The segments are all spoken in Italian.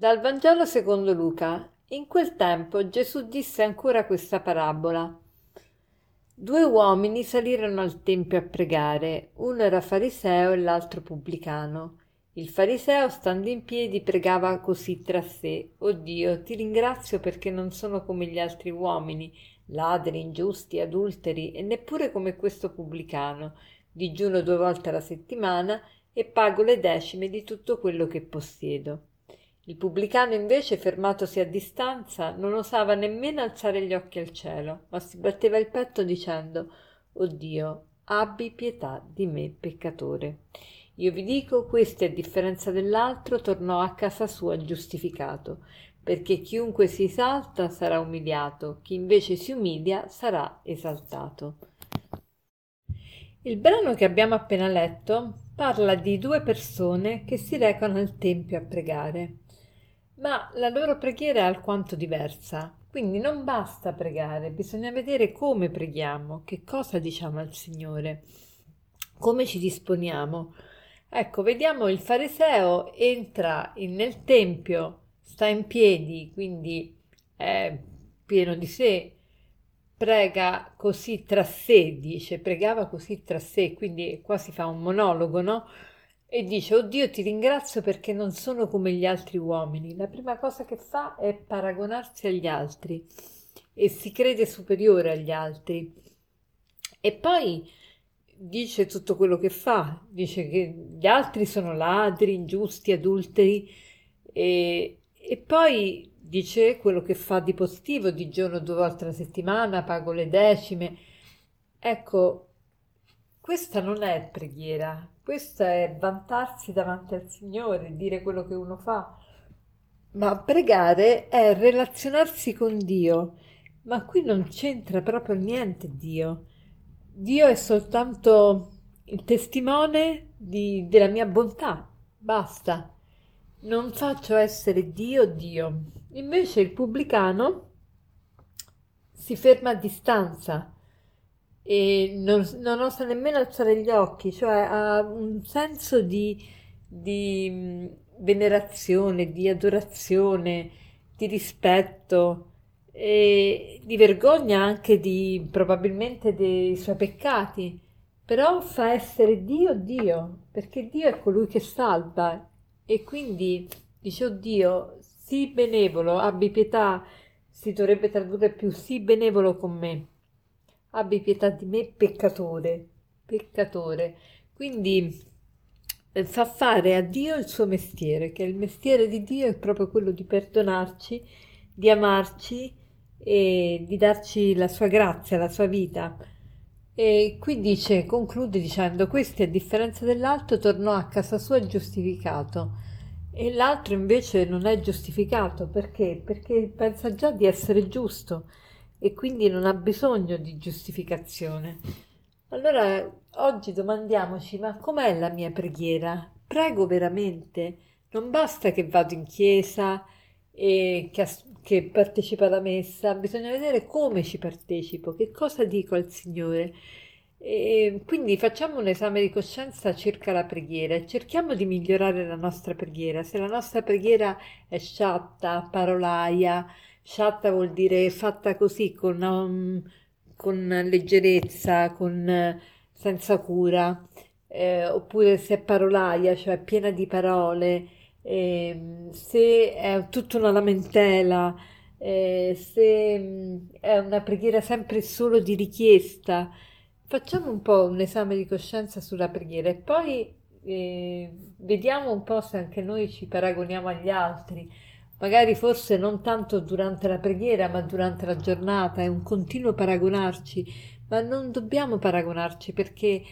Dal Vangelo secondo Luca. In quel tempo Gesù disse ancora questa parabola. Due uomini salirono al tempio a pregare, uno era fariseo e l'altro pubblicano. Il fariseo, stando in piedi, pregava così tra sé: O Dio, ti ringrazio perché non sono come gli altri uomini, ladri, ingiusti, adulteri, e neppure come questo pubblicano. Digiuno due volte alla settimana e pago le decime di tutto quello che possiedo. Il pubblicano invece, fermatosi a distanza, non osava nemmeno alzare gli occhi al cielo, ma si batteva il petto dicendo O Dio, abbi pietà di me peccatore. Io vi dico, questo, a differenza dell'altro, tornò a casa sua giustificato, perché chiunque si esalta sarà umiliato, chi invece si umilia sarà esaltato. Il brano che abbiamo appena letto parla di due persone che si recano al Tempio a pregare ma la loro preghiera è alquanto diversa. Quindi non basta pregare, bisogna vedere come preghiamo, che cosa diciamo al Signore, come ci disponiamo. Ecco, vediamo il fariseo entra in, nel tempio, sta in piedi, quindi è pieno di sé, prega così tra sé, dice, pregava così tra sé, quindi qua si fa un monologo, no? E dice, Oddio ti ringrazio perché non sono come gli altri uomini. La prima cosa che fa è paragonarsi agli altri e si crede superiore agli altri. E poi dice tutto quello che fa, dice che gli altri sono ladri, ingiusti, adulteri e, e poi dice quello che fa di positivo, di giorno due volte alla settimana, pago le decime. Ecco, questa non è preghiera, questo è vantarsi davanti al Signore, dire quello che uno fa. Ma pregare è relazionarsi con Dio, ma qui non c'entra proprio niente Dio. Dio è soltanto il testimone di, della mia bontà, basta. Non faccio essere Dio Dio. Invece il pubblicano si ferma a distanza e non, non osa nemmeno alzare gli occhi, cioè ha un senso di, di venerazione, di adorazione, di rispetto e di vergogna anche di probabilmente dei suoi peccati, però fa essere Dio Dio, perché Dio è colui che salva. E quindi dice Dio, sii benevolo, abbi pietà, si dovrebbe tradurre più sii benevolo con me abbi pietà di me peccatore, peccatore. Quindi eh, fa fare a Dio il suo mestiere, che il mestiere di Dio è proprio quello di perdonarci, di amarci e di darci la sua grazia, la sua vita. E qui dice, conclude dicendo, questi a differenza dell'altro tornò a casa sua giustificato e l'altro invece non è giustificato perché? Perché pensa già di essere giusto e quindi non ha bisogno di giustificazione. Allora oggi domandiamoci, ma com'è la mia preghiera? Prego veramente? Non basta che vado in chiesa e che, che partecipo alla messa, bisogna vedere come ci partecipo, che cosa dico al Signore. E quindi facciamo un esame di coscienza circa la preghiera e cerchiamo di migliorare la nostra preghiera. Se la nostra preghiera è sciatta, parolaia, Sciatta vuol dire fatta così, con, um, con leggerezza, con, senza cura, eh, oppure se è parolaia, cioè piena di parole, eh, se è tutta una lamentela, eh, se mm, è una preghiera sempre solo di richiesta. Facciamo un po' un esame di coscienza sulla preghiera e poi eh, vediamo un po' se anche noi ci paragoniamo agli altri magari forse non tanto durante la preghiera, ma durante la giornata, è un continuo paragonarci, ma non dobbiamo paragonarci perché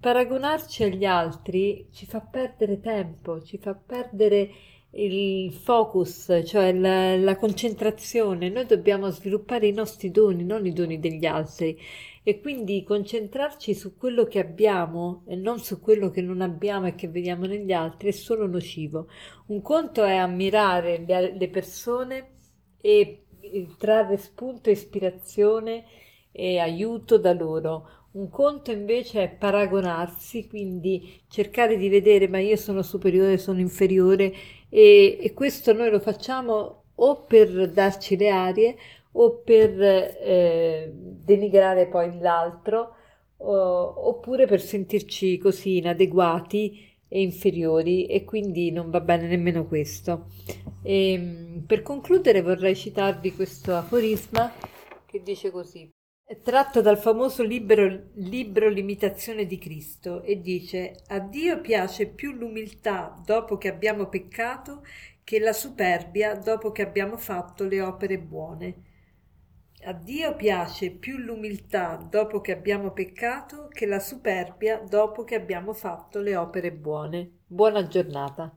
paragonarci agli altri ci fa perdere tempo, ci fa perdere il focus, cioè la, la concentrazione. Noi dobbiamo sviluppare i nostri doni, non i doni degli altri e quindi concentrarci su quello che abbiamo e non su quello che non abbiamo e che vediamo negli altri è solo nocivo. Un conto è ammirare le, le persone e trarre spunto, ispirazione e aiuto da loro. Un conto invece è paragonarsi, quindi cercare di vedere ma io sono superiore, sono inferiore e, e questo noi lo facciamo o per darci le arie o per eh, denigrare poi l'altro o, oppure per sentirci così inadeguati e inferiori e quindi non va bene nemmeno questo. E, ehm, per concludere vorrei citarvi questo aforisma che dice così. È tratto dal famoso libro, libro L'imitazione di Cristo e dice a Dio piace più l'umiltà dopo che abbiamo peccato che la superbia dopo che abbiamo fatto le opere buone. A Dio piace più l'umiltà dopo che abbiamo peccato che la superbia dopo che abbiamo fatto le opere buone. Buona giornata.